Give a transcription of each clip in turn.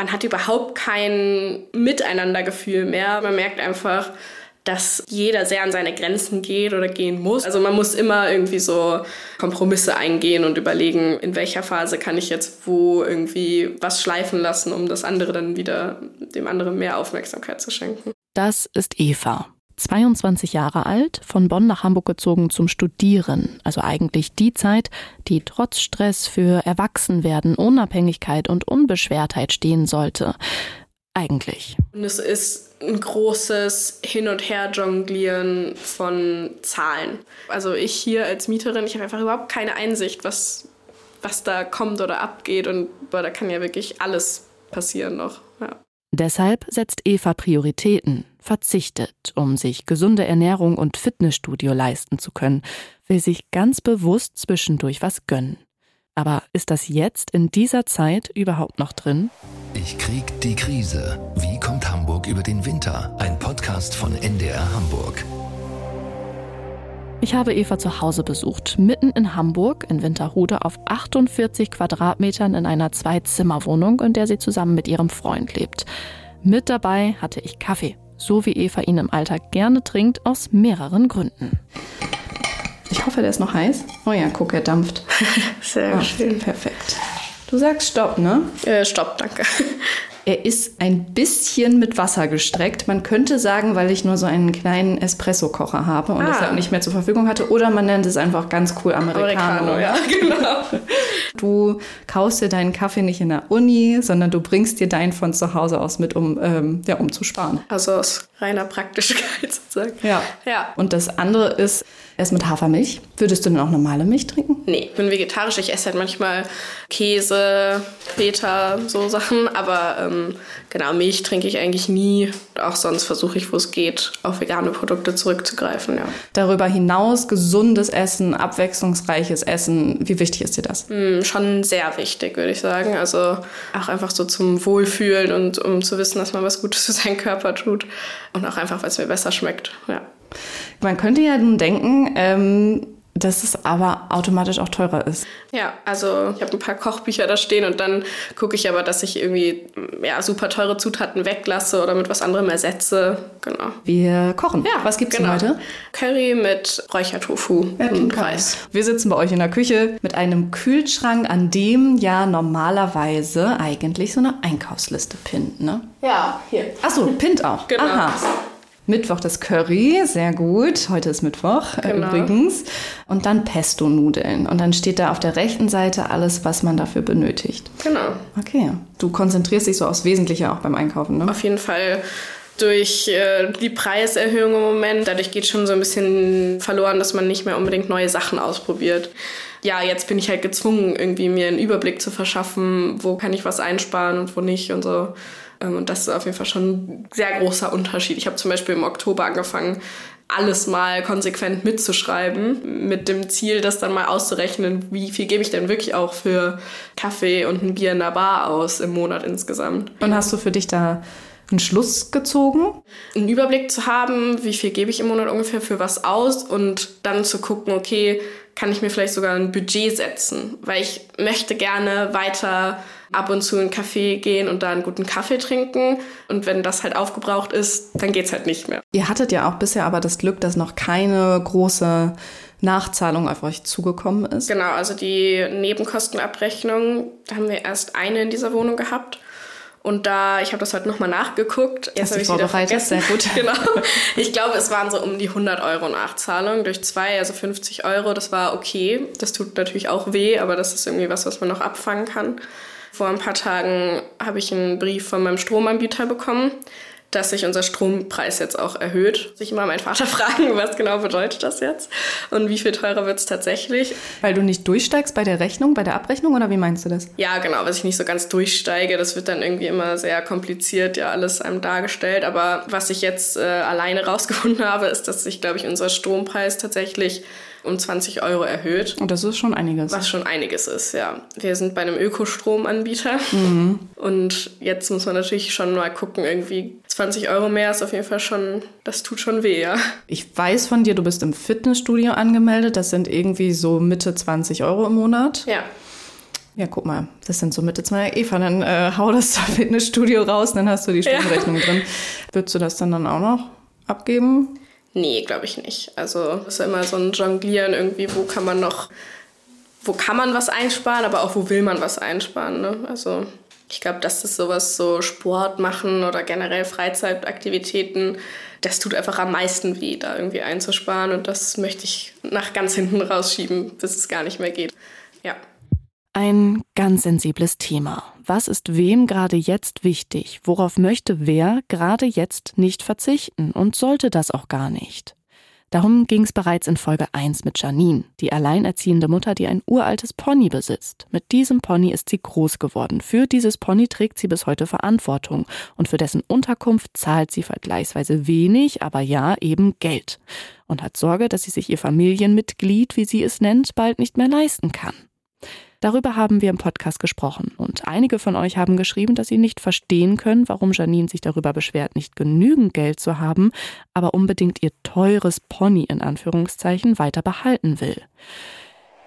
man hat überhaupt kein Miteinandergefühl mehr. Man merkt einfach, dass jeder sehr an seine Grenzen geht oder gehen muss. Also man muss immer irgendwie so Kompromisse eingehen und überlegen, in welcher Phase kann ich jetzt wo irgendwie was schleifen lassen, um das andere dann wieder dem anderen mehr Aufmerksamkeit zu schenken. Das ist Eva. 22 Jahre alt, von Bonn nach Hamburg gezogen zum Studieren, also eigentlich die Zeit, die trotz Stress für Erwachsenwerden, Unabhängigkeit und Unbeschwertheit stehen sollte. Eigentlich. Und es ist ein großes Hin- und Her-Jonglieren von Zahlen. Also ich hier als Mieterin, ich habe einfach überhaupt keine Einsicht, was, was da kommt oder abgeht. Und boah, da kann ja wirklich alles passieren noch. Ja. Deshalb setzt Eva Prioritäten, verzichtet, um sich gesunde Ernährung und Fitnessstudio leisten zu können, will sich ganz bewusst zwischendurch was gönnen. Aber ist das jetzt in dieser Zeit überhaupt noch drin? Ich krieg die Krise. Wie kommt Hamburg über den Winter? Ein Podcast von NDR Hamburg. Ich habe Eva zu Hause besucht, mitten in Hamburg, in Winterhude, auf 48 Quadratmetern in einer Zwei-Zimmer-Wohnung, in der sie zusammen mit ihrem Freund lebt. Mit dabei hatte ich Kaffee, so wie Eva ihn im Alltag gerne trinkt, aus mehreren Gründen. Ich hoffe, der ist noch heiß. Oh ja, guck, er dampft. Sehr Ah, schön. Perfekt. Du sagst Stopp, ne? Äh, stopp, danke. Er ist ein bisschen mit Wasser gestreckt. Man könnte sagen, weil ich nur so einen kleinen Espresso-Kocher habe und Ah. deshalb nicht mehr zur Verfügung hatte. Oder man nennt es einfach ganz cool Americano. Americano, ja, genau. Du kaufst dir deinen Kaffee nicht in der Uni, sondern du bringst dir deinen von zu Hause aus mit, um, ähm, ja, um zu sparen. Also aus reiner Praktigkeit sozusagen. Ja. Ja. Und das andere ist, ist mit Hafermilch. Würdest du denn auch normale Milch trinken? Nee, ich bin vegetarisch. Ich esse halt manchmal Käse, Feta, so Sachen. Aber ähm, genau, Milch trinke ich eigentlich nie. Auch sonst versuche ich, wo es geht, auf vegane Produkte zurückzugreifen, ja. Darüber hinaus gesundes Essen, abwechslungsreiches Essen. Wie wichtig ist dir das? Hm, Schon sehr wichtig, würde ich sagen. Also auch einfach so zum Wohlfühlen und um zu wissen, dass man was Gutes für seinen Körper tut. Und auch einfach, weil es mir besser schmeckt, ja. Man könnte ja nun denken, ähm, dass es aber automatisch auch teurer ist. Ja, also ich habe ein paar Kochbücher da stehen und dann gucke ich aber, dass ich irgendwie ja, super teure Zutaten weglasse oder mit was anderem ersetze. Genau. Wir kochen. Ja, Was gibt's genau. denn heute? Curry mit Räuchertofu und Reis. Wir sitzen bei euch in der Küche mit einem Kühlschrank, an dem ja normalerweise eigentlich so eine Einkaufsliste pinnt, ne? Ja, hier. Achso, pinnt auch. Genau. Aha. Mittwoch das Curry, sehr gut. Heute ist Mittwoch äh, Genau. übrigens. Und dann Pesto-Nudeln. Und dann steht da auf der rechten Seite alles, was man dafür benötigt. Genau. Okay. Du konzentrierst dich so aufs Wesentliche auch beim Einkaufen, ne? Auf jeden Fall durch äh, die Preiserhöhung im Moment. Dadurch geht schon so ein bisschen verloren, dass man nicht mehr unbedingt neue Sachen ausprobiert. Ja, jetzt bin ich halt gezwungen, irgendwie mir einen Überblick zu verschaffen, wo kann ich was einsparen und wo nicht und so. Ähm, Und das ist auf jeden Fall schon ein sehr großer Unterschied. Ich habe zum Beispiel im Oktober angefangen, alles mal konsequent mitzuschreiben, mit dem Ziel, das dann mal auszurechnen, wie viel gebe ich denn wirklich auch für Kaffee und ein Bier in der Bar aus im Monat insgesamt. Und hast du für dich da einen Schluss gezogen? einen Überblick zu haben, wie viel gebe ich im Monat ungefähr für was aus und dann zu gucken, okay, kann ich mir vielleicht sogar ein Budget setzen, weil ich möchte gerne weiter ab und zu in einen Café gehen und da einen guten Kaffee trinken und wenn das halt aufgebraucht ist, dann geht's halt nicht mehr. Ihr hattet ja auch bisher aber das Glück, dass noch keine große Nachzahlung auf euch zugekommen ist. Genau, also die Nebenkostenabrechnung, da haben wir erst eine in dieser Wohnung gehabt. Und da, ich habe das heute nochmal nachgeguckt. Jetzt habe ich wieder vorbereitet? vergessen. Sehr gut. genau. Ich glaube, es waren so um die 100 Euro Nachzahlung durch zwei, also 50 Euro. Das war okay. Das tut natürlich auch weh, aber das ist irgendwie was, was man noch abfangen kann. Vor ein paar Tagen habe ich einen Brief von meinem Stromanbieter bekommen, dass sich unser Strompreis jetzt auch erhöht. Sich immer meinen Vater fragen, was genau bedeutet das jetzt und wie viel teurer wird es tatsächlich. Weil du nicht durchsteigst bei der Rechnung, bei der Abrechnung oder wie meinst du das? Ja, genau, was ich nicht so ganz durchsteige, das wird dann irgendwie immer sehr kompliziert, ja, alles einem dargestellt. Aber was ich jetzt äh, alleine rausgefunden habe, ist, dass sich, glaube ich, unser Strompreis tatsächlich um 20 Euro erhöht. Und das ist schon einiges. Was schon einiges ist, ja. Wir sind bei einem Ökostromanbieter. Und jetzt muss man natürlich schon mal gucken, irgendwie 20 Euro mehr ist auf jeden Fall schon, das tut schon weh, ja. Ich weiß von dir, du bist im Fitnessstudio angemeldet. Das sind irgendwie so Mitte 20 Euro im Monat. Ja. Ja, guck mal, das sind so Mitte zwei. Eva, dann äh, hau das Fitnessstudio raus, dann hast du die Stundenrechnung ja. drin. Würdest du das dann, dann auch noch abgeben? Nee, glaube ich nicht. Also es ist immer so ein Jonglieren irgendwie, wo kann man noch, wo kann man was einsparen, aber auch wo will man was einsparen. Ne? Also ich glaube, dass das sowas so Sport machen oder generell Freizeitaktivitäten, das tut einfach am meisten weh, da irgendwie einzusparen. Und das möchte ich nach ganz hinten rausschieben, bis es gar nicht mehr geht. Ja. Ein ganz sensibles Thema. Was ist wem gerade jetzt wichtig? Worauf möchte wer gerade jetzt nicht verzichten und sollte das auch gar nicht? Darum ging es bereits in Folge 1 mit Janine, die alleinerziehende Mutter, die ein uraltes Pony besitzt. Mit diesem Pony ist sie groß geworden. Für dieses Pony trägt sie bis heute Verantwortung und für dessen Unterkunft zahlt sie vergleichsweise wenig, aber ja eben Geld und hat Sorge, dass sie sich ihr Familienmitglied, wie sie es nennt, bald nicht mehr leisten kann. Darüber haben wir im Podcast gesprochen und einige von euch haben geschrieben, dass sie nicht verstehen können, warum Janine sich darüber beschwert, nicht genügend Geld zu haben, aber unbedingt ihr teures Pony in Anführungszeichen weiter behalten will.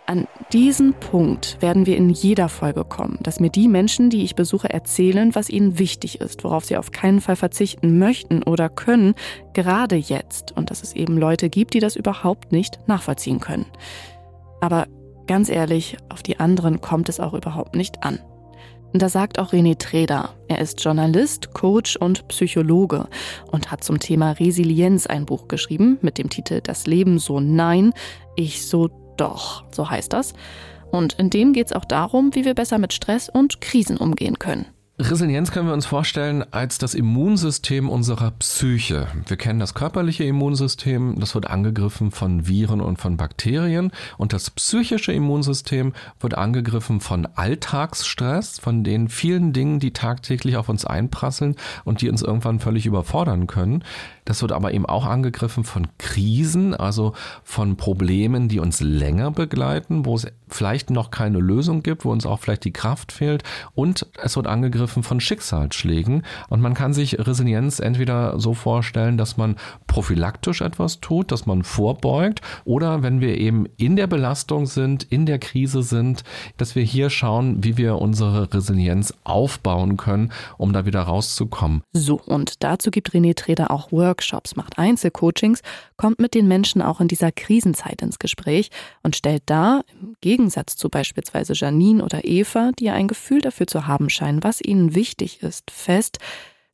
An diesen Punkt werden wir in jeder Folge kommen, dass mir die Menschen, die ich besuche, erzählen, was ihnen wichtig ist, worauf sie auf keinen Fall verzichten möchten oder können, gerade jetzt, und dass es eben Leute gibt, die das überhaupt nicht nachvollziehen können. Aber Ganz ehrlich, auf die anderen kommt es auch überhaupt nicht an. Und da sagt auch René Treder. Er ist Journalist, Coach und Psychologe und hat zum Thema Resilienz ein Buch geschrieben mit dem Titel Das Leben so nein, ich so doch, so heißt das. Und in dem geht es auch darum, wie wir besser mit Stress und Krisen umgehen können. Resilienz können wir uns vorstellen als das Immunsystem unserer Psyche. Wir kennen das körperliche Immunsystem, das wird angegriffen von Viren und von Bakterien und das psychische Immunsystem wird angegriffen von Alltagsstress, von den vielen Dingen, die tagtäglich auf uns einprasseln und die uns irgendwann völlig überfordern können. Das wird aber eben auch angegriffen von Krisen, also von Problemen, die uns länger begleiten, wo es vielleicht noch keine Lösung gibt, wo uns auch vielleicht die Kraft fehlt. Und es wird angegriffen von Schicksalsschlägen. Und man kann sich Resilienz entweder so vorstellen, dass man prophylaktisch etwas tut, dass man vorbeugt, oder wenn wir eben in der Belastung sind, in der Krise sind, dass wir hier schauen, wie wir unsere Resilienz aufbauen können, um da wieder rauszukommen. So, und dazu gibt René Treder auch Work Workshops, macht Einzelcoachings, kommt mit den Menschen auch in dieser Krisenzeit ins Gespräch und stellt da, im Gegensatz zu beispielsweise Janine oder Eva, die ein Gefühl dafür zu haben scheinen, was ihnen wichtig ist, fest,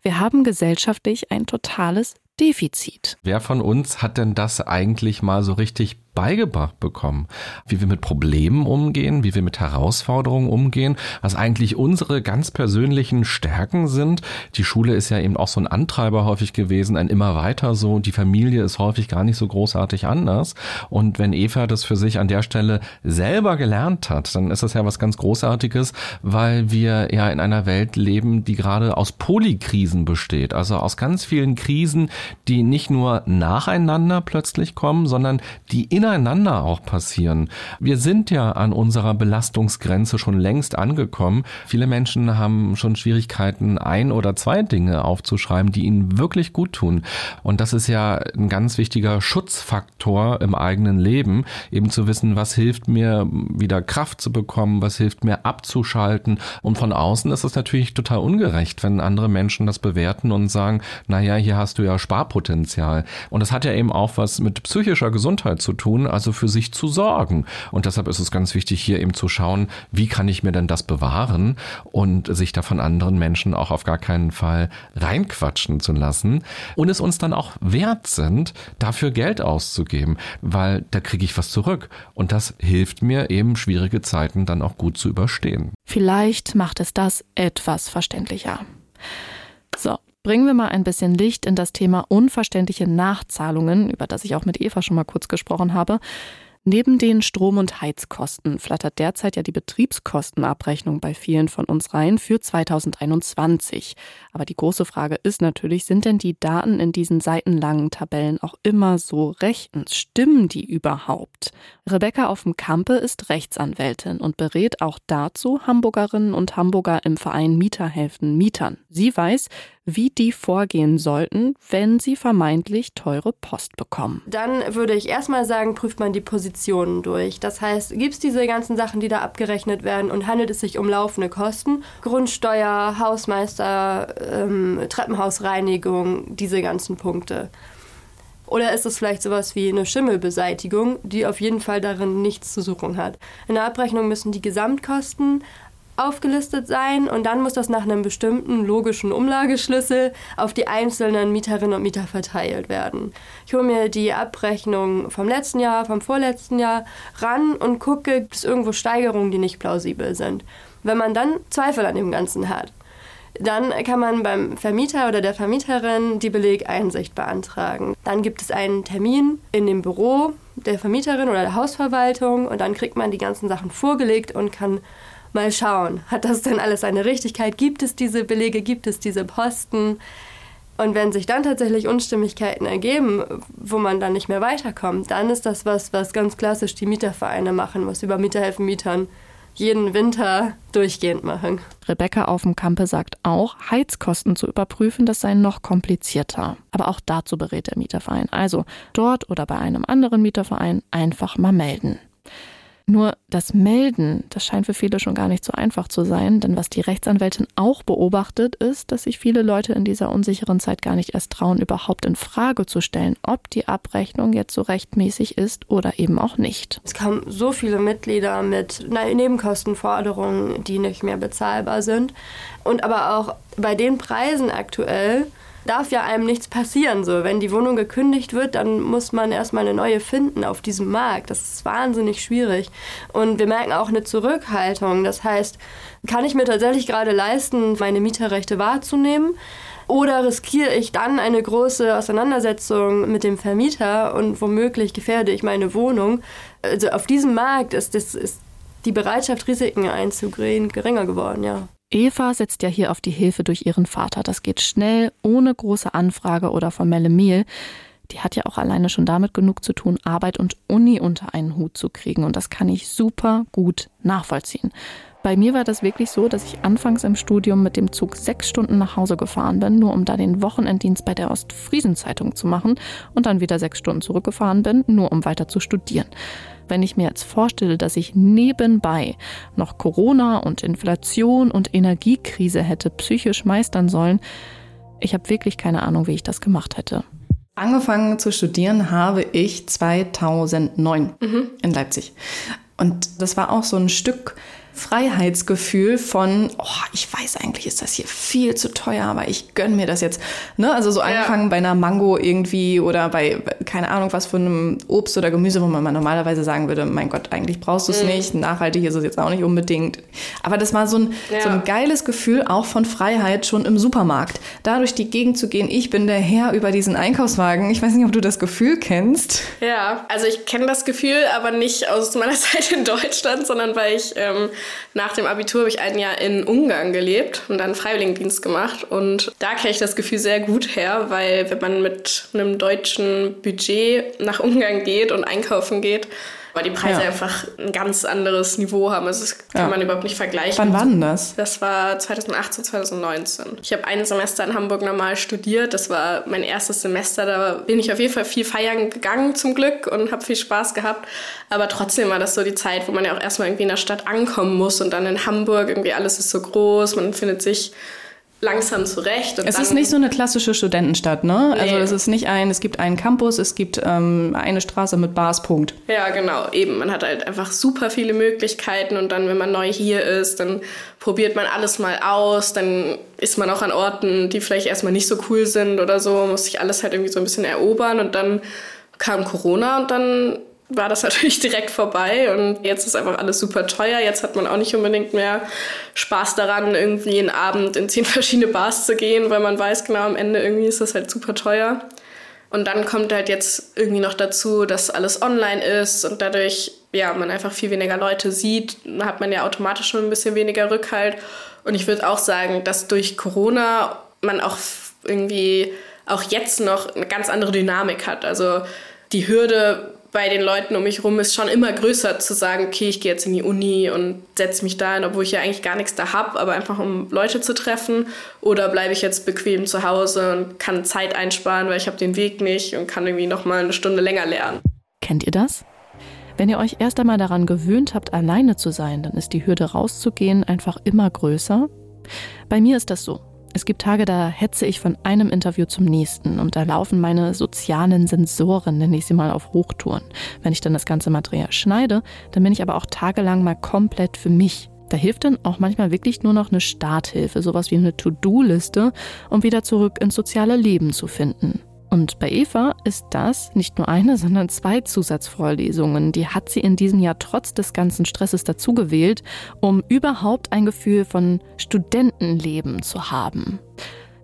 wir haben gesellschaftlich ein totales Defizit. Wer von uns hat denn das eigentlich mal so richtig beigebracht bekommen, wie wir mit Problemen umgehen, wie wir mit Herausforderungen umgehen, was eigentlich unsere ganz persönlichen Stärken sind. Die Schule ist ja eben auch so ein Antreiber häufig gewesen, ein immer weiter so. Die Familie ist häufig gar nicht so großartig anders. Und wenn Eva das für sich an der Stelle selber gelernt hat, dann ist das ja was ganz Großartiges, weil wir ja in einer Welt leben, die gerade aus Polykrisen besteht. Also aus ganz vielen Krisen, die nicht nur nacheinander plötzlich kommen, sondern die ineinander auch passieren. Wir sind ja an unserer Belastungsgrenze schon längst angekommen. Viele Menschen haben schon Schwierigkeiten, ein oder zwei Dinge aufzuschreiben, die ihnen wirklich gut tun. Und das ist ja ein ganz wichtiger Schutzfaktor im eigenen Leben, eben zu wissen, was hilft mir, wieder Kraft zu bekommen, was hilft mir abzuschalten. Und von außen ist es natürlich total ungerecht, wenn andere Menschen das bewerten und sagen, naja, hier hast du ja Sparpotenzial. Und das hat ja eben auch was mit psychischer Gesundheit zu tun tun, also für sich zu sorgen. Und deshalb ist es ganz wichtig, hier eben zu schauen, wie kann ich mir denn das bewahren und sich da von anderen Menschen auch auf gar keinen Fall reinquatschen zu lassen und es uns dann auch wert sind, dafür Geld auszugeben, weil da kriege ich was zurück. Und das hilft mir eben, schwierige Zeiten dann auch gut zu überstehen. Vielleicht macht es das etwas verständlicher. So, Bringen wir mal ein bisschen Licht in das Thema unverständliche Nachzahlungen, über das ich auch mit Eva schon mal kurz gesprochen habe. Neben den Strom- und Heizkosten flattert derzeit ja die Betriebskostenabrechnung bei vielen von uns rein für 2021. Aber die große Frage ist natürlich, sind denn die Daten in diesen seitenlangen Tabellen auch immer so rechtens? Stimmen die überhaupt? Rebecca auf dem Kampe ist Rechtsanwältin und berät auch dazu Hamburgerinnen und Hamburger im Verein Mieterhelfen Mietern. Sie weiß, wie die vorgehen sollten, wenn sie vermeintlich teure Post bekommen. Dann würde ich erstmal sagen, prüft man die Position Positionen durch. Das heißt, gibt es diese ganzen Sachen, die da abgerechnet werden und handelt es sich um laufende Kosten? Grundsteuer, Hausmeister, ähm, Treppenhausreinigung, diese ganzen Punkte. Oder ist es vielleicht sowas wie eine Schimmelbeseitigung, die auf jeden Fall darin nichts zu suchen hat? In der Abrechnung müssen die Gesamtkosten aufgelistet sein und dann muss das nach einem bestimmten logischen Umlageschlüssel auf die einzelnen Mieterinnen und Mieter verteilt werden. Ich hole mir die Abrechnung vom letzten Jahr, vom vorletzten Jahr ran und gucke, gibt es irgendwo Steigerungen, die nicht plausibel sind. Wenn man dann Zweifel an dem Ganzen hat, dann kann man beim Vermieter oder der Vermieterin die Belegeinsicht beantragen. Dann gibt es einen Termin in dem Büro der Vermieterin oder der Hausverwaltung und dann kriegt man die ganzen Sachen vorgelegt und kann mal schauen, hat das denn alles eine Richtigkeit? Gibt es diese Belege? Gibt es diese Posten? Und wenn sich dann tatsächlich Unstimmigkeiten ergeben, wo man dann nicht mehr weiterkommt, dann ist das was, was ganz klassisch die Mietervereine machen, was über Mieter helfen Mietern jeden Winter durchgehend machen. Rebecca auf dem Kampe sagt auch, Heizkosten zu überprüfen, das sei noch komplizierter. Aber auch dazu berät der Mieterverein. Also dort oder bei einem anderen Mieterverein einfach mal melden. Nur das Melden, das scheint für viele schon gar nicht so einfach zu sein, denn was die Rechtsanwältin auch beobachtet, ist, dass sich viele Leute in dieser unsicheren Zeit gar nicht erst trauen, überhaupt in Frage zu stellen, ob die Abrechnung jetzt so rechtmäßig ist oder eben auch nicht. Es kamen so viele Mitglieder mit Nebenkostenforderungen, die nicht mehr bezahlbar sind. Und aber auch bei den Preisen aktuell darf ja einem nichts passieren. So, wenn die Wohnung gekündigt wird, dann muss man erstmal eine neue finden auf diesem Markt. Das ist wahnsinnig schwierig. Und wir merken auch eine Zurückhaltung. Das heißt, kann ich mir tatsächlich gerade leisten, meine Mieterrechte wahrzunehmen? Oder riskiere ich dann eine große Auseinandersetzung mit dem Vermieter und womöglich gefährde ich meine Wohnung? Also auf diesem Markt ist, das, ist die Bereitschaft, Risiken einzugehen, geringer geworden, ja. Eva setzt ja hier auf die Hilfe durch ihren Vater. Das geht schnell, ohne große Anfrage oder formelle Mail. Die hat ja auch alleine schon damit genug zu tun, Arbeit und Uni unter einen Hut zu kriegen. Und das kann ich super gut nachvollziehen. Bei mir war das wirklich so, dass ich anfangs im Studium mit dem Zug sechs Stunden nach Hause gefahren bin, nur um da den Wochenenddienst bei der Ostfriesenzeitung zu machen und dann wieder sechs Stunden zurückgefahren bin, nur um weiter zu studieren. Wenn ich mir jetzt vorstelle, dass ich nebenbei noch Corona und Inflation und Energiekrise hätte psychisch meistern sollen, ich habe wirklich keine Ahnung, wie ich das gemacht hätte. Angefangen zu studieren habe ich 2009 mhm. in Leipzig. Und das war auch so ein Stück Freiheitsgefühl von, oh, ich weiß eigentlich, ist das hier viel zu teuer, aber ich gönn mir das jetzt. Ne? Also so angefangen ja. bei einer Mango irgendwie oder bei, keine Ahnung, was von einem Obst oder Gemüse, wo man normalerweise sagen würde, mein Gott, eigentlich brauchst du es mhm. nicht, nachhaltig ist es jetzt auch nicht unbedingt. Aber das war so ein, ja. so ein geiles Gefühl auch von Freiheit schon im Supermarkt. Da durch die Gegend zu gehen, ich bin der Herr über diesen Einkaufswagen. Ich weiß nicht, ob du das Gefühl kennst. Ja, also ich kenne das Gefühl, aber nicht aus meiner Zeit in Deutschland, sondern weil ich ähm, nach dem Abitur habe ich ein Jahr in Ungarn gelebt und dann Freiwilligendienst gemacht. Und da kenne ich das Gefühl sehr gut her, weil wenn man mit einem deutschen Budget nach Ungarn geht und einkaufen geht, weil die Preise ja. einfach ein ganz anderes Niveau haben. Also das kann ja. man überhaupt nicht vergleichen. Wann war denn das? Das war 2018, 2019. Ich habe ein Semester in Hamburg normal studiert. Das war mein erstes Semester. Da bin ich auf jeden Fall viel feiern gegangen zum Glück und habe viel Spaß gehabt. Aber trotzdem war das so die Zeit, wo man ja auch erstmal irgendwie in der Stadt ankommen muss und dann in Hamburg irgendwie alles ist so groß. Man findet sich langsam zurecht. es ist nicht so eine klassische Studentenstadt, ne? Nee. Also es ist nicht ein, es gibt einen Campus, es gibt ähm, eine Straße mit Bars, Punkt. Ja, genau, eben. Man hat halt einfach super viele Möglichkeiten und dann, wenn man neu hier ist, dann probiert man alles mal aus, dann ist man auch an Orten, die vielleicht erstmal nicht so cool sind oder so, muss sich alles halt irgendwie so ein bisschen erobern und dann kam Corona und dann war das natürlich direkt vorbei und jetzt ist einfach alles super teuer. Jetzt hat man auch nicht unbedingt mehr Spaß daran, irgendwie einen Abend in zehn verschiedene Bars zu gehen, weil man weiß genau, am Ende irgendwie ist das halt super teuer. Und dann kommt halt jetzt irgendwie noch dazu, dass alles online ist und dadurch, ja, man einfach viel weniger Leute sieht, hat man ja automatisch schon ein bisschen weniger Rückhalt. Und ich würde auch sagen, dass durch Corona man auch irgendwie auch jetzt noch eine ganz andere Dynamik hat. Also die Hürde, bei den Leuten um mich herum ist schon immer größer zu sagen, okay, ich gehe jetzt in die Uni und setze mich da hin, obwohl ich ja eigentlich gar nichts da habe, aber einfach um Leute zu treffen. Oder bleibe ich jetzt bequem zu Hause und kann Zeit einsparen, weil ich habe den Weg nicht und kann irgendwie noch mal eine Stunde länger lernen. Kennt ihr das? Wenn ihr euch erst einmal daran gewöhnt habt, alleine zu sein, dann ist die Hürde rauszugehen einfach immer größer. Bei mir ist das so. Es gibt Tage, da hetze ich von einem Interview zum nächsten und da laufen meine sozialen Sensoren, nenne ich sie mal, auf Hochtouren. Wenn ich dann das ganze Material schneide, dann bin ich aber auch tagelang mal komplett für mich. Da hilft dann auch manchmal wirklich nur noch eine Starthilfe, sowas wie eine To-Do-Liste, um wieder zurück ins soziale Leben zu finden. Und bei Eva ist das nicht nur eine, sondern zwei Zusatzvorlesungen. Die hat sie in diesem Jahr trotz des ganzen Stresses dazugewählt, um überhaupt ein Gefühl von Studentenleben zu haben.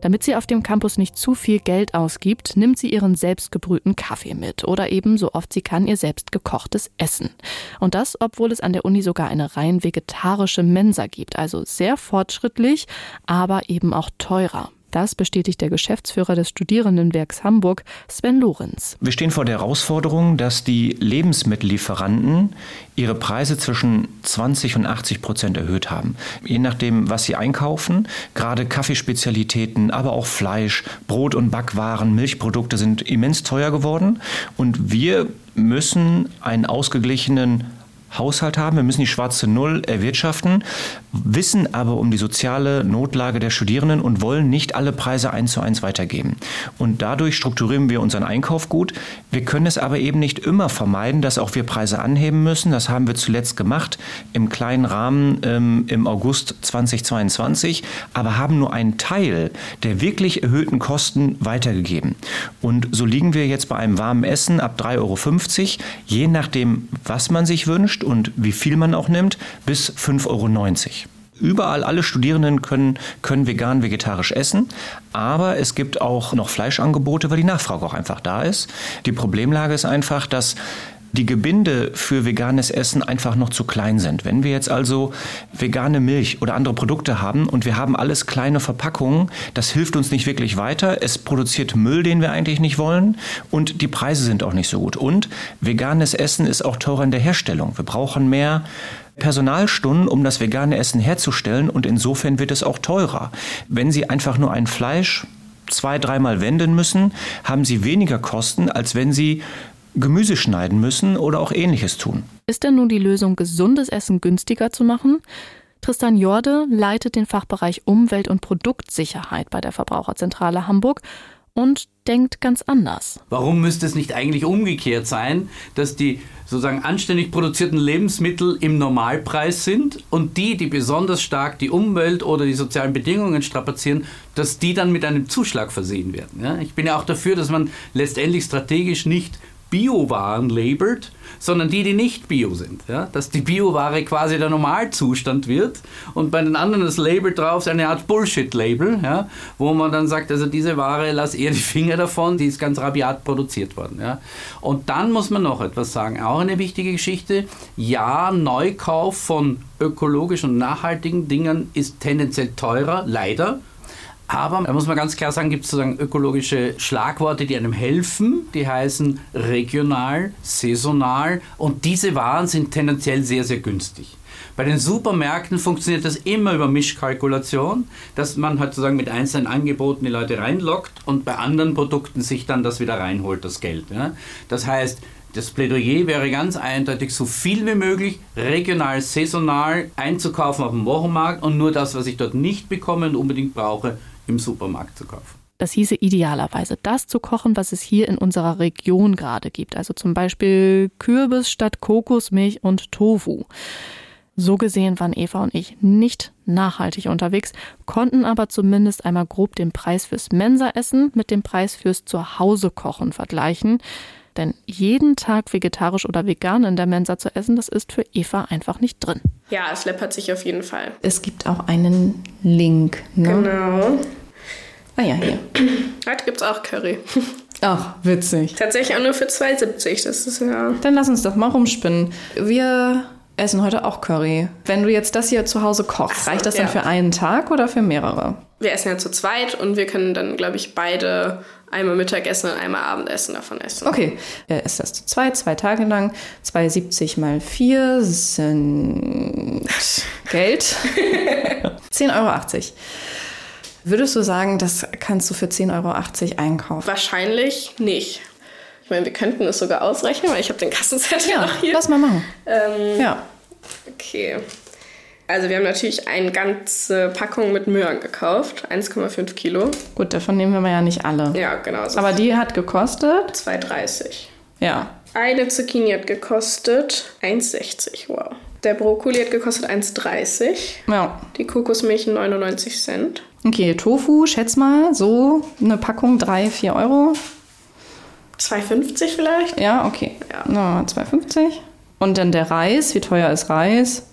Damit sie auf dem Campus nicht zu viel Geld ausgibt, nimmt sie ihren selbstgebrühten Kaffee mit oder eben so oft sie kann ihr selbst gekochtes Essen. Und das, obwohl es an der Uni sogar eine rein vegetarische Mensa gibt, also sehr fortschrittlich, aber eben auch teurer. Das bestätigt der Geschäftsführer des Studierendenwerks Hamburg, Sven Lorenz. Wir stehen vor der Herausforderung, dass die Lebensmittellieferanten ihre Preise zwischen 20 und 80 Prozent erhöht haben. Je nachdem, was sie einkaufen, gerade Kaffeespezialitäten, aber auch Fleisch, Brot- und Backwaren, Milchprodukte sind immens teuer geworden. Und wir müssen einen ausgeglichenen Haushalt haben. Wir müssen die schwarze Null erwirtschaften, wissen aber um die soziale Notlage der Studierenden und wollen nicht alle Preise eins zu eins weitergeben. Und dadurch strukturieren wir unseren Einkauf gut. Wir können es aber eben nicht immer vermeiden, dass auch wir Preise anheben müssen. Das haben wir zuletzt gemacht im kleinen Rahmen ähm, im August 2022, aber haben nur einen Teil der wirklich erhöhten Kosten weitergegeben. Und so liegen wir jetzt bei einem warmen Essen ab 3,50 Euro, je nachdem, was man sich wünscht und wie viel man auch nimmt, bis 5,90 Euro. Überall alle Studierenden können, können vegan, vegetarisch essen, aber es gibt auch noch Fleischangebote, weil die Nachfrage auch einfach da ist. Die Problemlage ist einfach, dass die Gebinde für veganes Essen einfach noch zu klein sind. Wenn wir jetzt also vegane Milch oder andere Produkte haben und wir haben alles kleine Verpackungen, das hilft uns nicht wirklich weiter. Es produziert Müll, den wir eigentlich nicht wollen und die Preise sind auch nicht so gut. Und veganes Essen ist auch teurer in der Herstellung. Wir brauchen mehr Personalstunden, um das vegane Essen herzustellen und insofern wird es auch teurer. Wenn Sie einfach nur ein Fleisch zwei, dreimal wenden müssen, haben Sie weniger Kosten, als wenn Sie Gemüse schneiden müssen oder auch ähnliches tun. Ist denn nun die Lösung, gesundes Essen günstiger zu machen? Tristan Jorde leitet den Fachbereich Umwelt- und Produktsicherheit bei der Verbraucherzentrale Hamburg und denkt ganz anders. Warum müsste es nicht eigentlich umgekehrt sein, dass die sozusagen anständig produzierten Lebensmittel im Normalpreis sind und die, die besonders stark die Umwelt oder die sozialen Bedingungen strapazieren, dass die dann mit einem Zuschlag versehen werden? Ja, ich bin ja auch dafür, dass man letztendlich strategisch nicht Biowaren labelt, sondern die, die nicht Bio sind. Ja? Dass die Bioware quasi der Normalzustand wird und bei den anderen das Label drauf ist eine Art Bullshit-Label, ja? wo man dann sagt, also diese Ware, lass eher die Finger davon, die ist ganz rabiat produziert worden. Ja? Und dann muss man noch etwas sagen, auch eine wichtige Geschichte, ja, Neukauf von ökologischen und nachhaltigen Dingen ist tendenziell teurer, leider, aber da muss man ganz klar sagen, gibt es sozusagen ökologische Schlagworte, die einem helfen. Die heißen regional, saisonal und diese Waren sind tendenziell sehr, sehr günstig. Bei den Supermärkten funktioniert das immer über Mischkalkulation, dass man halt sozusagen mit einzelnen Angeboten die Leute reinlockt und bei anderen Produkten sich dann das wieder reinholt, das Geld. Ja. Das heißt, das Plädoyer wäre ganz eindeutig, so viel wie möglich regional, saisonal einzukaufen auf dem Wochenmarkt und nur das, was ich dort nicht bekomme und unbedingt brauche, im Supermarkt zu kaufen. Das hieße idealerweise das zu kochen, was es hier in unserer Region gerade gibt. Also zum Beispiel Kürbis statt Kokosmilch und Tofu. So gesehen waren Eva und ich nicht nachhaltig unterwegs, konnten aber zumindest einmal grob den Preis fürs Mensaessen mit dem Preis fürs Zuhause-Kochen vergleichen. Denn jeden Tag vegetarisch oder vegan in der Mensa zu essen, das ist für Eva einfach nicht drin. Ja, es läppert sich auf jeden Fall. Es gibt auch einen Link. Ne? Genau. Ah ja, hier. Heute gibt es auch Curry. Ach, witzig. Tatsächlich auch nur für 2,70. Das ist ja. Dann lass uns doch mal rumspinnen. Wir essen heute auch Curry. Wenn du jetzt das hier zu Hause kochst, so, reicht das ja. dann für einen Tag oder für mehrere? Wir essen ja zu zweit und wir können dann, glaube ich, beide einmal Mittagessen und einmal Abendessen davon essen. Okay, er isst das zu zweit, zwei Tage lang. 2,70 mal 4 sind Geld. 10,80 Euro. Würdest du sagen, das kannst du für 10,80 Euro einkaufen? Wahrscheinlich nicht. Ich meine, wir könnten es sogar ausrechnen, weil ich habe den Kassenzettel Ja, noch hier. lass mal machen. Ähm, Ja. Okay. Also wir haben natürlich eine ganze Packung mit Möhren gekauft, 1,5 Kilo. Gut, davon nehmen wir ja nicht alle. Ja, genau. So Aber die hat gekostet? 2,30. Ja. Eine Zucchini hat gekostet 1,60. Wow. Der Brokkoli hat gekostet 1,30. Ja. Die Kokosmilch 99 Cent. Okay, Tofu, schätz mal, so eine Packung 3, 4 Euro. 2,50 vielleicht? Ja, okay. Ja. Na, 2,50. Und dann der Reis, wie teuer ist Reis?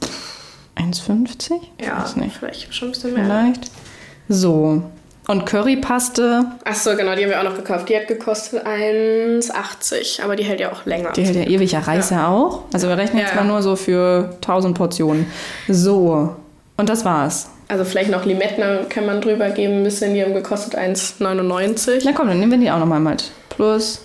1,50? Ja, Weiß nicht. vielleicht schon ein bisschen mehr. Vielleicht. So. Und Currypaste, Ach so, genau, die haben wir auch noch gekauft. Die hat gekostet 1,80, aber die hält ja auch länger. die hält ja ewig, ja Reis ja, auch. Also wir rechnen jetzt Ja. mal nur so für 1000 Portionen. So. Und das war's. Also vielleicht noch Limetten kann man drüber geben, ein bisschen. Die haben gekostet 1,99. Na komm, dann nehmen wir die auch nochmal mit. Plus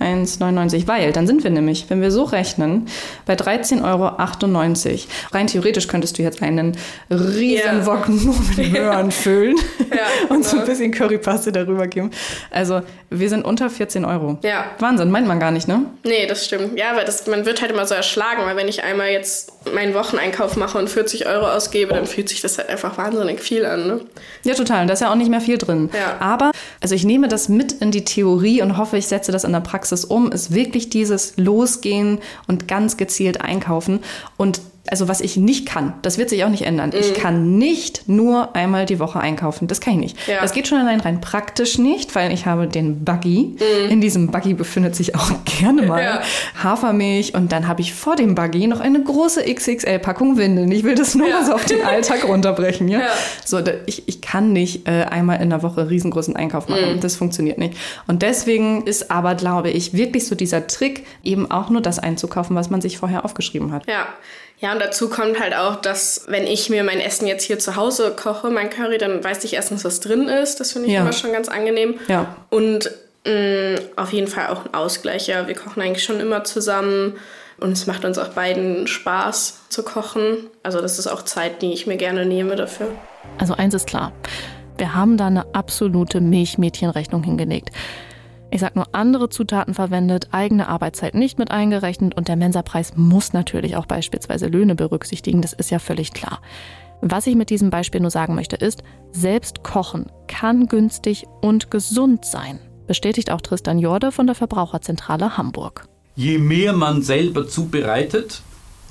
1,99. Weil, dann sind wir nämlich, wenn wir so rechnen, bei 13,98 Euro. Rein theoretisch könntest du jetzt einen riesen. Wok nur mit Möhren füllen Ja, und so ein genau. bisschen Currypaste darüber geben. Also, wir sind unter 14 Euro. Ja. Wahnsinn, meint man gar nicht, ne? Nee, das stimmt. Ja, weil das, man wird halt immer so erschlagen, weil wenn ich einmal jetzt meinen Wocheneinkauf mache und 40 Euro ausgebe, dann fühlt sich das halt einfach wahnsinnig viel an. Ne? Ja, total. Da ist ja auch nicht mehr viel drin. Ja. Aber, also ich nehme das mit in die Theorie und hoffe, ich setze das in der Praxis um, ist wirklich dieses Losgehen und ganz gezielt einkaufen. Und also was ich nicht kann, das wird sich auch nicht ändern. Ich kann nicht nur einmal die Woche einkaufen. Das kann ich nicht. Ja. Das geht schon allein rein praktisch nicht, weil ich habe den Buggy. In diesem Buggy befindet sich auch gerne mal Ja. Hafermilch und dann habe ich vor dem Buggy noch eine große XXL-Packung Windeln. Ich will das nur Ja. mal so auf den Alltag runterbrechen. Ja? So, ich, ich kann nicht äh, einmal in der Woche riesengroßen Einkauf machen. Das funktioniert nicht. Und deswegen ist aber, glaube ich, wirklich so dieser Trick, eben auch nur das einzukaufen, was man sich vorher aufgeschrieben hat. Ja. Ja, und dazu kommt halt auch, dass wenn ich mir mein Essen jetzt hier zu Hause koche, mein Curry, dann weiß ich erstens, was drin ist. Das finde ich Ja. immer schon ganz angenehm. Ja. Und mh, auf jeden Fall auch ein Ausgleich. Ja, wir kochen eigentlich schon immer zusammen. Und es macht uns auch beiden Spaß zu kochen. Also das ist auch Zeit, die ich mir gerne nehme dafür. Also eins ist klar, wir haben da eine absolute Milchmädchenrechnung hingelegt. Ich sag nur andere Zutaten verwendet, eigene Arbeitszeit nicht mit eingerechnet und der Mensapreis muss natürlich auch beispielsweise Löhne berücksichtigen, das ist ja völlig klar. Was ich mit diesem Beispiel nur sagen möchte ist, selbst kochen kann günstig und gesund sein, bestätigt auch Tristan Jorde von der Verbraucherzentrale Hamburg. Je mehr man selber zubereitet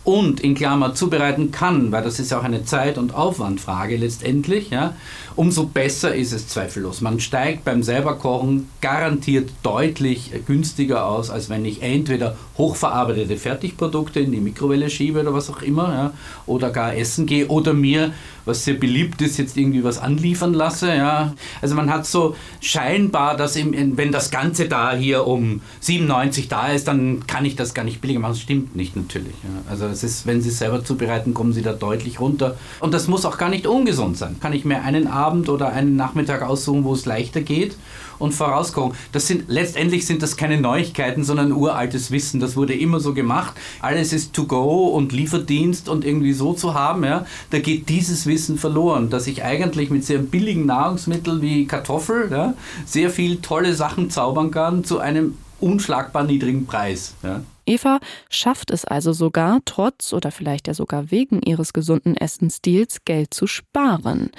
und in Klammer zubereiten kann, weil das ist ja auch eine Zeit- und Aufwandfrage letztendlich, ja, umso besser ist es zweifellos. Man steigt beim selberkochen garantiert deutlich günstiger aus, als wenn ich entweder hochverarbeitete Fertigprodukte in die Mikrowelle schiebe oder was auch immer, ja, oder gar essen gehe oder mir, was sehr beliebt ist, jetzt irgendwie was anliefern lasse. Ja. Also man hat so scheinbar, dass im, wenn das Ganze da hier um 97 da ist, dann kann ich das gar nicht billiger machen. Das stimmt nicht natürlich. Ja. Also es ist, wenn Sie es selber zubereiten, kommen Sie da deutlich runter. Und das muss auch gar nicht ungesund sein. Kann ich mir einen Abend oder einen Nachmittag aussuchen, wo es leichter geht und vorauskochen. Das sind, letztendlich sind das keine Neuigkeiten, sondern uraltes Wissen. Das wurde immer so gemacht. Alles ist to go und Lieferdienst und irgendwie so zu haben. Ja. Da geht dieses Wissen verloren, dass ich eigentlich mit sehr billigen Nahrungsmitteln wie Kartoffel ja, sehr viel tolle Sachen zaubern kann zu einem unschlagbar niedrigen Preis. Ja. Eva schafft es also sogar, trotz oder vielleicht ja sogar wegen ihres gesunden Essensstils, Geld zu sparen.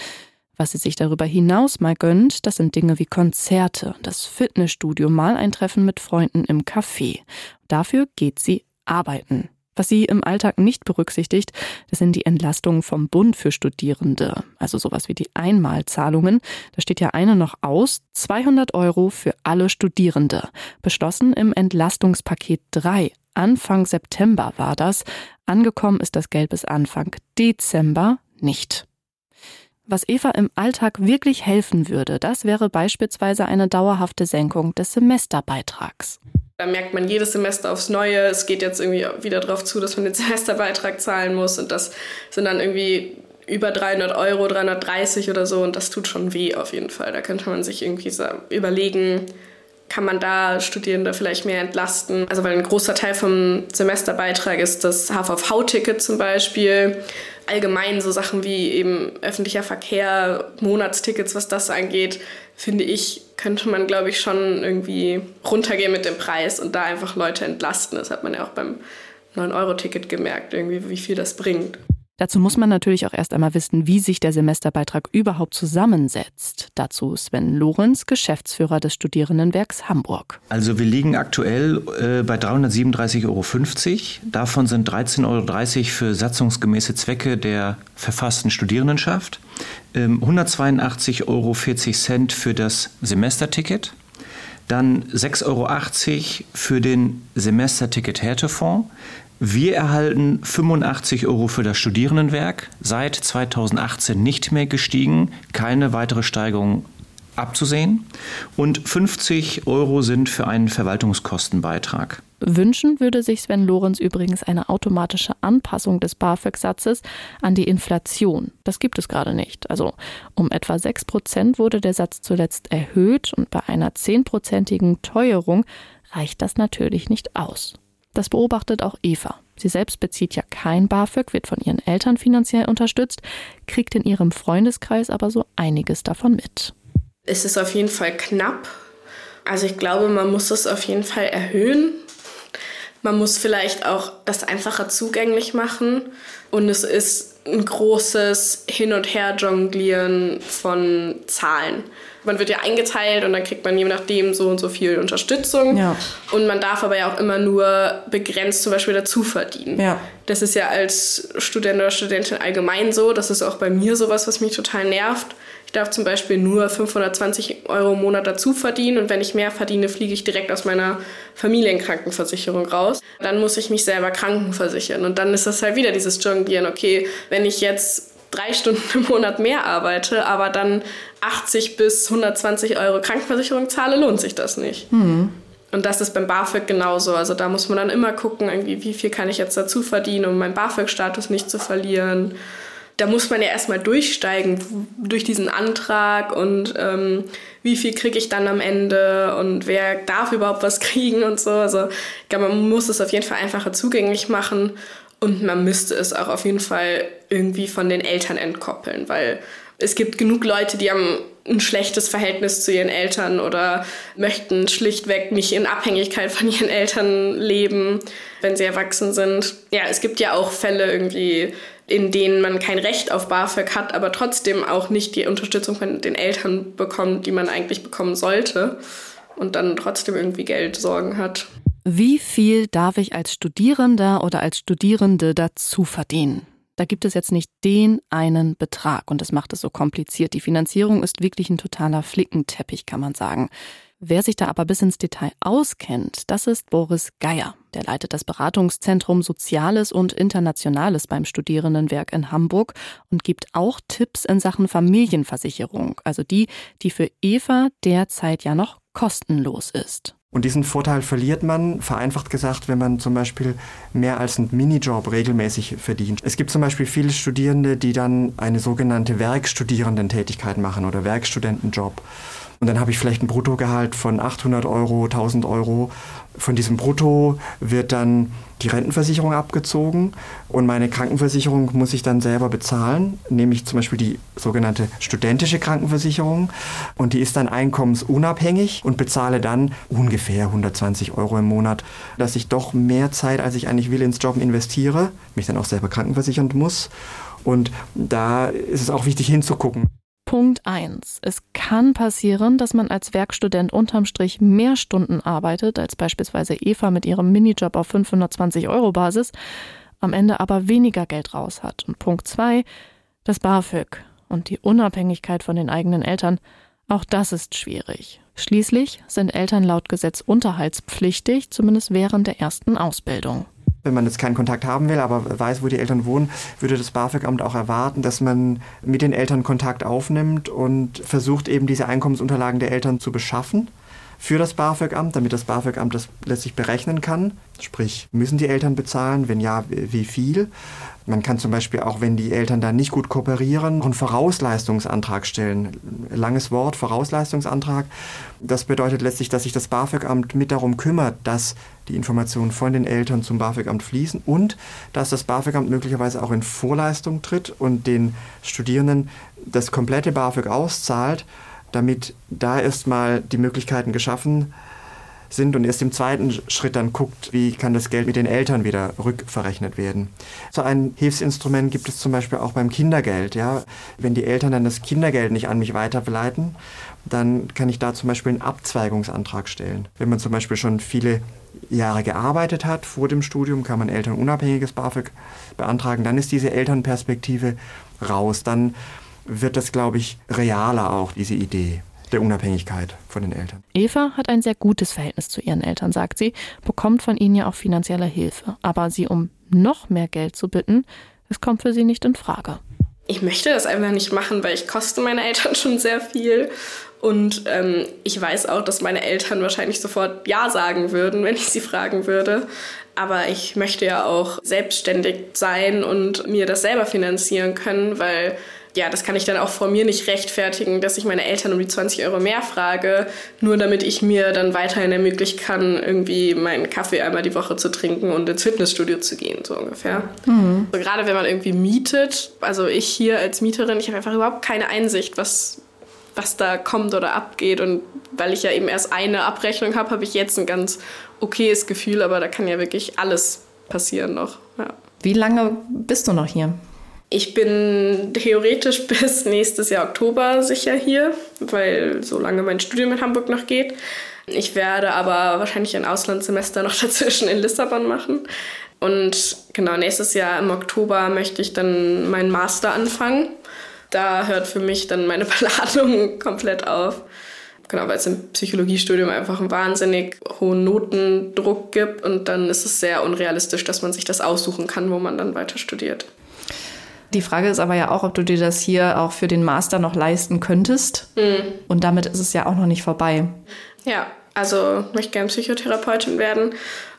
Was sie sich darüber hinaus mal gönnt, das sind Dinge wie Konzerte, das Fitnessstudio, mal ein Treffen mit Freunden im Café. Dafür geht sie arbeiten. Was sie im Alltag nicht berücksichtigt, das sind die Entlastungen vom Bund für Studierende, also sowas wie die Einmalzahlungen. Da steht ja eine noch aus, 200 Euro für alle Studierende. Beschlossen im Entlastungspaket 3. Anfang September war das. Angekommen ist das Geld bis Anfang Dezember nicht. Was Eva im Alltag wirklich helfen würde, das wäre beispielsweise eine dauerhafte Senkung des Semesterbeitrags. Da merkt man jedes Semester aufs Neue. Es geht jetzt irgendwie wieder darauf zu, dass man den Semesterbeitrag zahlen muss. Und das sind dann irgendwie über 300 Euro, 330 oder so. Und das tut schon weh auf jeden Fall. Da könnte man sich irgendwie überlegen, kann man da Studierende vielleicht mehr entlasten? Also weil ein großer Teil vom Semesterbeitrag ist das HVV-Ticket zum Beispiel. Allgemein so Sachen wie eben öffentlicher Verkehr, Monatstickets, was das angeht, finde ich, könnte man, glaube ich, schon irgendwie runtergehen mit dem Preis und da einfach Leute entlasten. Das hat man ja auch beim 9-Euro-Ticket gemerkt, irgendwie, wie viel das bringt. Dazu muss man natürlich auch erst einmal wissen, wie sich der Semesterbeitrag überhaupt zusammensetzt. Dazu Sven Lorenz, Geschäftsführer des Studierendenwerks Hamburg. Also wir liegen aktuell äh, bei 337,50 Euro. Davon sind 13,30 Euro für satzungsgemäße Zwecke der verfassten Studierendenschaft, ähm, 182,40 Euro für das Semesterticket, dann 6,80 Euro für den Semesterticket-Härtefonds, wir erhalten 85 Euro für das Studierendenwerk, seit 2018 nicht mehr gestiegen, keine weitere Steigerung abzusehen. Und 50 Euro sind für einen Verwaltungskostenbeitrag. Wünschen würde sich Sven Lorenz übrigens eine automatische Anpassung des BAföG-Satzes an die Inflation. Das gibt es gerade nicht. Also um etwa 6 Prozent wurde der Satz zuletzt erhöht und bei einer 10-prozentigen Teuerung reicht das natürlich nicht aus. Das beobachtet auch Eva. Sie selbst bezieht ja kein BAföG, wird von ihren Eltern finanziell unterstützt, kriegt in ihrem Freundeskreis aber so einiges davon mit. Es ist auf jeden Fall knapp. Also ich glaube, man muss es auf jeden Fall erhöhen. Man muss vielleicht auch das einfacher zugänglich machen. Und es ist ein großes Hin- und Her-Jonglieren von Zahlen man wird ja eingeteilt und dann kriegt man je nachdem so und so viel Unterstützung. Ja. Und man darf aber ja auch immer nur begrenzt zum Beispiel dazu verdienen. Ja. Das ist ja als Student oder Studentin allgemein so. Das ist auch bei mir sowas, was mich total nervt. Ich darf zum Beispiel nur 520 Euro im Monat dazu verdienen und wenn ich mehr verdiene, fliege ich direkt aus meiner Familienkrankenversicherung raus. Dann muss ich mich selber krankenversichern und dann ist das halt wieder dieses Jonglieren. Okay, wenn ich jetzt drei Stunden im Monat mehr arbeite, aber dann 80 bis 120 Euro Krankenversicherung zahle, lohnt sich das nicht. Mhm. Und das ist beim BAföG genauso. Also da muss man dann immer gucken, irgendwie, wie viel kann ich jetzt dazu verdienen, um meinen BAföG-Status nicht zu verlieren. Da muss man ja erstmal durchsteigen durch diesen Antrag und ähm, wie viel kriege ich dann am Ende und wer darf überhaupt was kriegen und so. Also ich glaube, man muss es auf jeden Fall einfacher zugänglich machen und man müsste es auch auf jeden Fall irgendwie von den Eltern entkoppeln, weil es gibt genug Leute, die haben ein schlechtes Verhältnis zu ihren Eltern oder möchten schlichtweg nicht in Abhängigkeit von ihren Eltern leben, wenn sie erwachsen sind. Ja, es gibt ja auch Fälle irgendwie, in denen man kein Recht auf BAföG hat, aber trotzdem auch nicht die Unterstützung von den Eltern bekommt, die man eigentlich bekommen sollte und dann trotzdem irgendwie Geld sorgen hat. Wie viel darf ich als Studierender oder als Studierende dazu verdienen? Da gibt es jetzt nicht den einen Betrag und das macht es so kompliziert. Die Finanzierung ist wirklich ein totaler Flickenteppich, kann man sagen. Wer sich da aber bis ins Detail auskennt, das ist Boris Geier. Der leitet das Beratungszentrum Soziales und Internationales beim Studierendenwerk in Hamburg und gibt auch Tipps in Sachen Familienversicherung, also die, die für Eva derzeit ja noch kostenlos ist. Und diesen Vorteil verliert man, vereinfacht gesagt, wenn man zum Beispiel mehr als einen Minijob regelmäßig verdient. Es gibt zum Beispiel viele Studierende, die dann eine sogenannte Werkstudierendentätigkeit machen oder Werkstudentenjob. Und dann habe ich vielleicht ein Bruttogehalt von 800 Euro, 1000 Euro. Von diesem Brutto wird dann die Rentenversicherung abgezogen und meine Krankenversicherung muss ich dann selber bezahlen, nämlich zum Beispiel die sogenannte studentische Krankenversicherung und die ist dann einkommensunabhängig und bezahle dann ungefähr 120 Euro im Monat, dass ich doch mehr Zeit, als ich eigentlich will, ins Job investiere, mich dann auch selber krankenversichern muss und da ist es auch wichtig hinzugucken. Punkt 1. Es kann passieren, dass man als Werkstudent unterm Strich mehr Stunden arbeitet als beispielsweise Eva mit ihrem Minijob auf 520 Euro Basis, am Ende aber weniger Geld raus hat. Und Punkt 2. Das BAföG und die Unabhängigkeit von den eigenen Eltern. Auch das ist schwierig. Schließlich sind Eltern laut Gesetz unterhaltspflichtig, zumindest während der ersten Ausbildung wenn man jetzt keinen Kontakt haben will, aber weiß, wo die Eltern wohnen, würde das BAföG-Amt auch erwarten, dass man mit den Eltern Kontakt aufnimmt und versucht eben diese Einkommensunterlagen der Eltern zu beschaffen für das BAföG-Amt, damit das BAföG-Amt das letztlich berechnen kann. Sprich, müssen die Eltern bezahlen? Wenn ja, wie viel? Man kann zum Beispiel auch, wenn die Eltern da nicht gut kooperieren, einen Vorausleistungsantrag stellen. Langes Wort, Vorausleistungsantrag. Das bedeutet letztlich, dass sich das BAföG-Amt mit darum kümmert, dass die Informationen von den Eltern zum BAföG-Amt fließen und dass das BAföG-Amt möglicherweise auch in Vorleistung tritt und den Studierenden das komplette BAföG auszahlt damit da erstmal die Möglichkeiten geschaffen sind und erst im zweiten Schritt dann guckt, wie kann das Geld mit den Eltern wieder rückverrechnet werden. So ein Hilfsinstrument gibt es zum Beispiel auch beim Kindergeld. Ja? Wenn die Eltern dann das Kindergeld nicht an mich weiterleiten, dann kann ich da zum Beispiel einen Abzweigungsantrag stellen. Wenn man zum Beispiel schon viele Jahre gearbeitet hat vor dem Studium, kann man elternunabhängiges BAföG beantragen. Dann ist diese Elternperspektive raus. Dann wird das, glaube ich, realer auch, diese Idee der Unabhängigkeit von den Eltern. Eva hat ein sehr gutes Verhältnis zu ihren Eltern, sagt sie, bekommt von ihnen ja auch finanzielle Hilfe. Aber sie um noch mehr Geld zu bitten, das kommt für sie nicht in Frage. Ich möchte das einfach nicht machen, weil ich koste meine Eltern schon sehr viel. Und ähm, ich weiß auch, dass meine Eltern wahrscheinlich sofort Ja sagen würden, wenn ich sie fragen würde. Aber ich möchte ja auch selbstständig sein und mir das selber finanzieren können, weil ja, das kann ich dann auch vor mir nicht rechtfertigen, dass ich meine Eltern um die 20 Euro mehr frage, nur damit ich mir dann weiterhin ermöglichen kann, irgendwie meinen Kaffee einmal die Woche zu trinken und ins Fitnessstudio zu gehen, so ungefähr. Mhm. So, gerade wenn man irgendwie mietet, also ich hier als Mieterin, ich habe einfach überhaupt keine Einsicht, was, was da kommt oder abgeht. Und weil ich ja eben erst eine Abrechnung habe, habe ich jetzt ein ganz okayes Gefühl, aber da kann ja wirklich alles passieren noch. Ja. Wie lange bist du noch hier? Ich bin theoretisch bis nächstes Jahr Oktober sicher hier, weil so lange mein Studium in Hamburg noch geht. Ich werde aber wahrscheinlich ein Auslandssemester noch dazwischen in Lissabon machen. Und genau, nächstes Jahr im Oktober möchte ich dann meinen Master anfangen. Da hört für mich dann meine Beladung komplett auf. Genau, weil es im Psychologiestudium einfach einen wahnsinnig hohen Notendruck gibt und dann ist es sehr unrealistisch, dass man sich das aussuchen kann, wo man dann weiter studiert. Die Frage ist aber ja auch, ob du dir das hier auch für den Master noch leisten könntest. Mhm. Und damit ist es ja auch noch nicht vorbei. Ja, also ich möchte gerne Psychotherapeutin werden.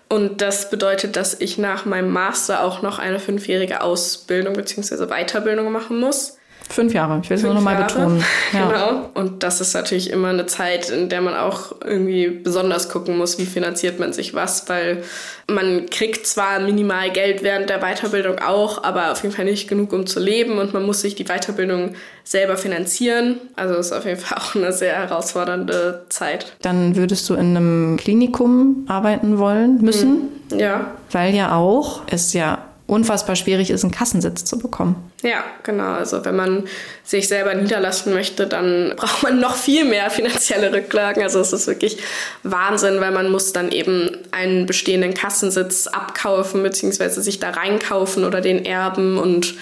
Und das bedeutet, dass ich nach meinem Master auch noch eine fünfjährige Ausbildung bzw. Weiterbildung machen muss. Fünf Jahre, ich will es nur noch mal betonen. Ja. Genau. Und das ist natürlich immer eine Zeit, in der man auch irgendwie besonders gucken muss, wie finanziert man sich was, weil man kriegt zwar minimal Geld während der Weiterbildung auch, aber auf jeden Fall nicht genug, um zu leben und man muss sich die Weiterbildung selber finanzieren. Also ist auf jeden Fall auch eine sehr herausfordernde Zeit. Dann würdest du in einem Klinikum arbeiten wollen müssen? Mhm. Ja. Weil ja auch es ja unfassbar schwierig ist, einen Kassensitz zu bekommen. Ja, genau. Also wenn man sich selber niederlassen möchte, dann braucht man noch viel mehr finanzielle Rücklagen. Also es ist wirklich Wahnsinn, weil man muss dann eben einen bestehenden Kassensitz abkaufen bzw. sich da reinkaufen oder den erben. Und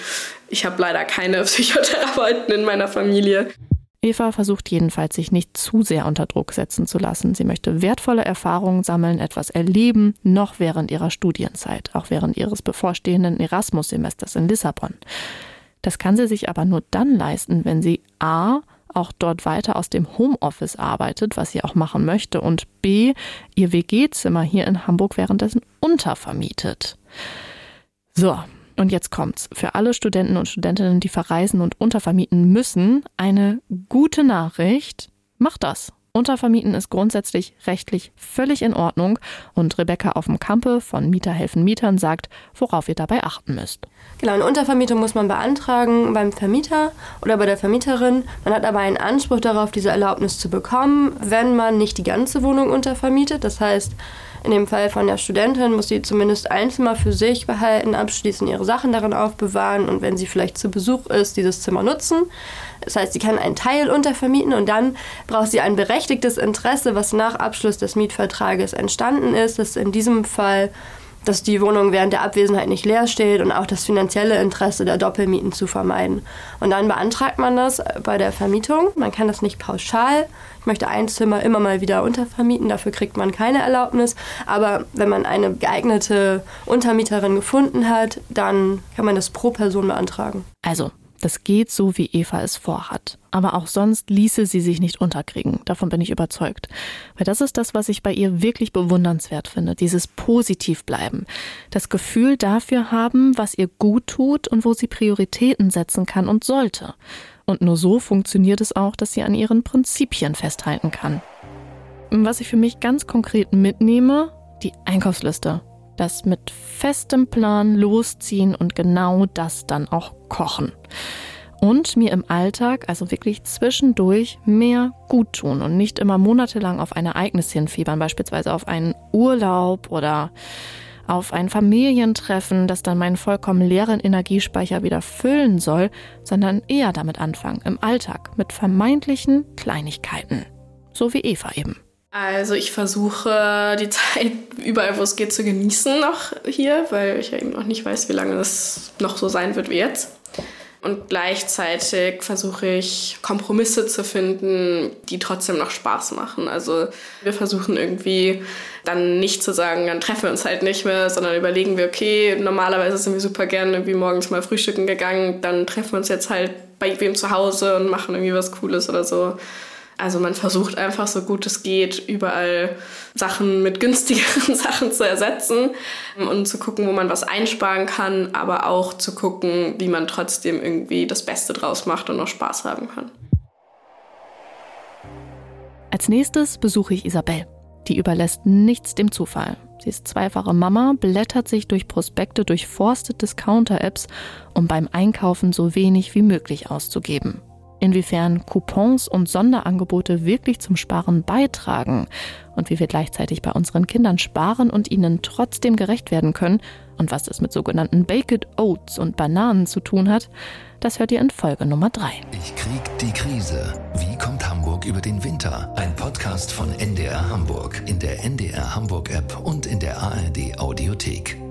ich habe leider keine Psychotherapeuten in meiner Familie. Eva versucht jedenfalls, sich nicht zu sehr unter Druck setzen zu lassen. Sie möchte wertvolle Erfahrungen sammeln, etwas erleben, noch während ihrer Studienzeit, auch während ihres bevorstehenden Erasmus-Semesters in Lissabon. Das kann sie sich aber nur dann leisten, wenn sie a auch dort weiter aus dem Homeoffice arbeitet, was sie auch machen möchte, und b ihr WG-Zimmer hier in Hamburg währenddessen untervermietet. So, und jetzt kommt's. Für alle Studenten und Studentinnen, die verreisen und untervermieten müssen, eine gute Nachricht. Macht das. Untervermieten ist grundsätzlich rechtlich völlig in Ordnung und Rebecca auf dem Kampe von Mieter helfen Mietern sagt, worauf ihr dabei achten müsst. Genau, eine Untervermietung muss man beantragen beim Vermieter oder bei der Vermieterin. Man hat aber einen Anspruch darauf, diese Erlaubnis zu bekommen, wenn man nicht die ganze Wohnung untervermietet. Das heißt, in dem Fall von der Studentin muss sie zumindest ein Zimmer für sich behalten, abschließend ihre Sachen darin aufbewahren und wenn sie vielleicht zu Besuch ist, dieses Zimmer nutzen. Das heißt, sie kann einen Teil untervermieten und dann braucht sie ein berechtigtes Interesse, was nach Abschluss des Mietvertrages entstanden ist. Das ist in diesem Fall dass die Wohnung während der Abwesenheit nicht leer steht und auch das finanzielle Interesse der Doppelmieten zu vermeiden. Und dann beantragt man das bei der Vermietung. Man kann das nicht pauschal. Ich möchte ein Zimmer immer mal wieder untervermieten, dafür kriegt man keine Erlaubnis. Aber wenn man eine geeignete Untermieterin gefunden hat, dann kann man das pro Person beantragen. Also, das geht so, wie Eva es vorhat. Aber auch sonst ließe sie sich nicht unterkriegen. Davon bin ich überzeugt. Weil das ist das, was ich bei ihr wirklich bewundernswert finde. Dieses Positivbleiben. Das Gefühl dafür haben, was ihr gut tut und wo sie Prioritäten setzen kann und sollte. Und nur so funktioniert es auch, dass sie an ihren Prinzipien festhalten kann. Was ich für mich ganz konkret mitnehme, die Einkaufsliste das mit festem Plan losziehen und genau das dann auch kochen. und mir im Alltag, also wirklich zwischendurch, mehr gut tun und nicht immer monatelang auf ein Ereignis hinfiebern, beispielsweise auf einen Urlaub oder auf ein Familientreffen, das dann meinen vollkommen leeren Energiespeicher wieder füllen soll, sondern eher damit anfangen, im Alltag, mit vermeintlichen Kleinigkeiten. So wie Eva eben. Also ich versuche die Zeit überall, wo es geht, zu genießen noch hier, weil ich ja eben noch nicht weiß, wie lange es noch so sein wird wie jetzt. Und gleichzeitig versuche ich Kompromisse zu finden, die trotzdem noch Spaß machen. Also wir versuchen irgendwie dann nicht zu sagen, dann treffen wir uns halt nicht mehr, sondern überlegen wir, okay, normalerweise sind wir super gerne irgendwie morgens mal frühstücken gegangen, dann treffen wir uns jetzt halt bei wem zu Hause und machen irgendwie was Cooles oder so. Also man versucht einfach so gut es geht, überall Sachen mit günstigeren Sachen zu ersetzen und zu gucken, wo man was einsparen kann, aber auch zu gucken, wie man trotzdem irgendwie das Beste draus macht und noch Spaß haben kann. Als nächstes besuche ich Isabel. Die überlässt nichts dem Zufall. Sie ist zweifache Mama, blättert sich durch Prospekte, durchforstet Discounter-Apps, um beim Einkaufen so wenig wie möglich auszugeben inwiefern Coupons und Sonderangebote wirklich zum Sparen beitragen und wie wir gleichzeitig bei unseren Kindern sparen und ihnen trotzdem gerecht werden können und was es mit sogenannten Baked Oats und Bananen zu tun hat, das hört ihr in Folge Nummer 3. Ich krieg die Krise. Wie kommt Hamburg über den Winter? Ein Podcast von NDR Hamburg in der NDR Hamburg App und in der ARD Audiothek.